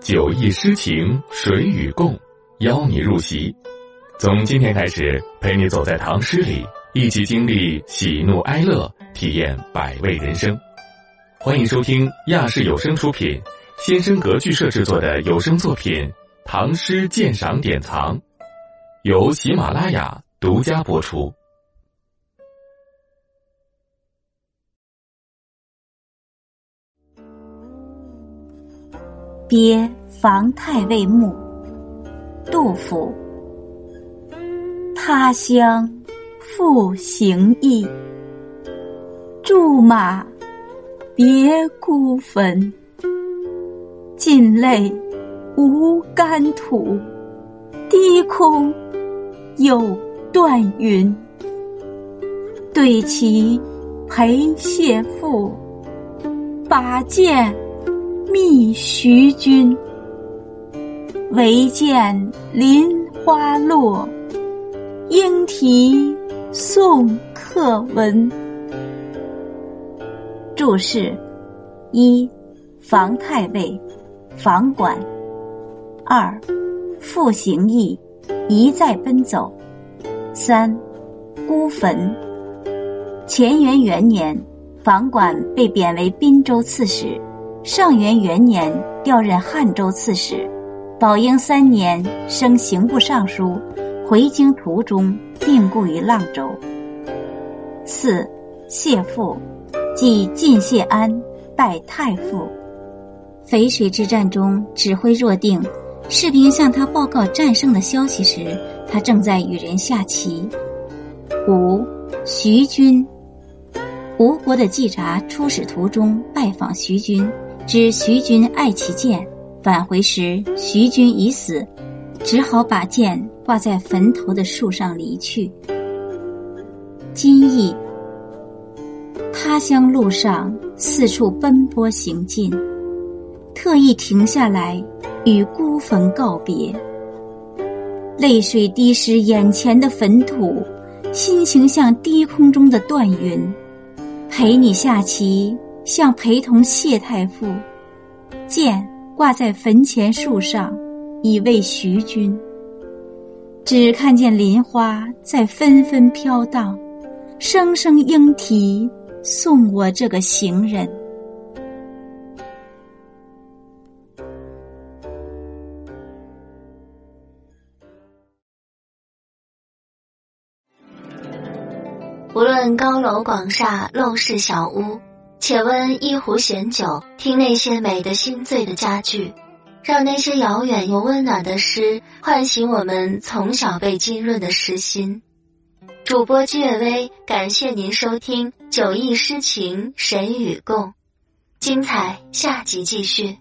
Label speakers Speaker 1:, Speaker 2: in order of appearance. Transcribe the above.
Speaker 1: 酒意诗情，谁与共？邀你入席。从今天开始，陪你走在唐诗里，一起经历喜怒哀乐，体验百味人生。欢迎收听亚视有声出品、先声格剧社制作的有声作品《唐诗鉴赏典藏》，由喜马拉雅独家播出。
Speaker 2: 别房太尉墓，杜甫。他乡复行意，驻马别孤坟。尽泪无干土，低空有断云。对棋陪谢父，把剑。觅徐君，唯见林花落，莺啼送客闻。注释：一、房太尉，房管；二、复行役，一再奔走；三、孤坟。乾元元年，房管被贬为滨州刺史。上元元年调任汉州刺史，宝应三年升刑部尚书，回京途中病故于阆州。四谢父，即晋谢安拜太傅。淝水之战中指挥若定，士兵向他报告战胜的消息时，他正在与人下棋。五徐君，吴国的季札出使途中拜访徐君。知徐君爱其剑，返回时徐君已死，只好把剑挂在坟头的树上离去。今义，他乡路上四处奔波行进，特意停下来与孤坟告别，泪水滴湿眼前的坟土，心情像低空中的断云，陪你下棋。像陪同谢太傅，剑挂在坟前树上，以慰徐君。只看见林花在纷纷飘荡，声声莺啼送我这个行人。
Speaker 3: 无论高楼广厦、陋室小屋。且温一壶闲酒，听那些美的心醉的佳句，让那些遥远又温暖的诗唤醒我们从小被浸润的诗心。主播姬月薇，感谢您收听《酒意诗情神与共》，精彩下集继续。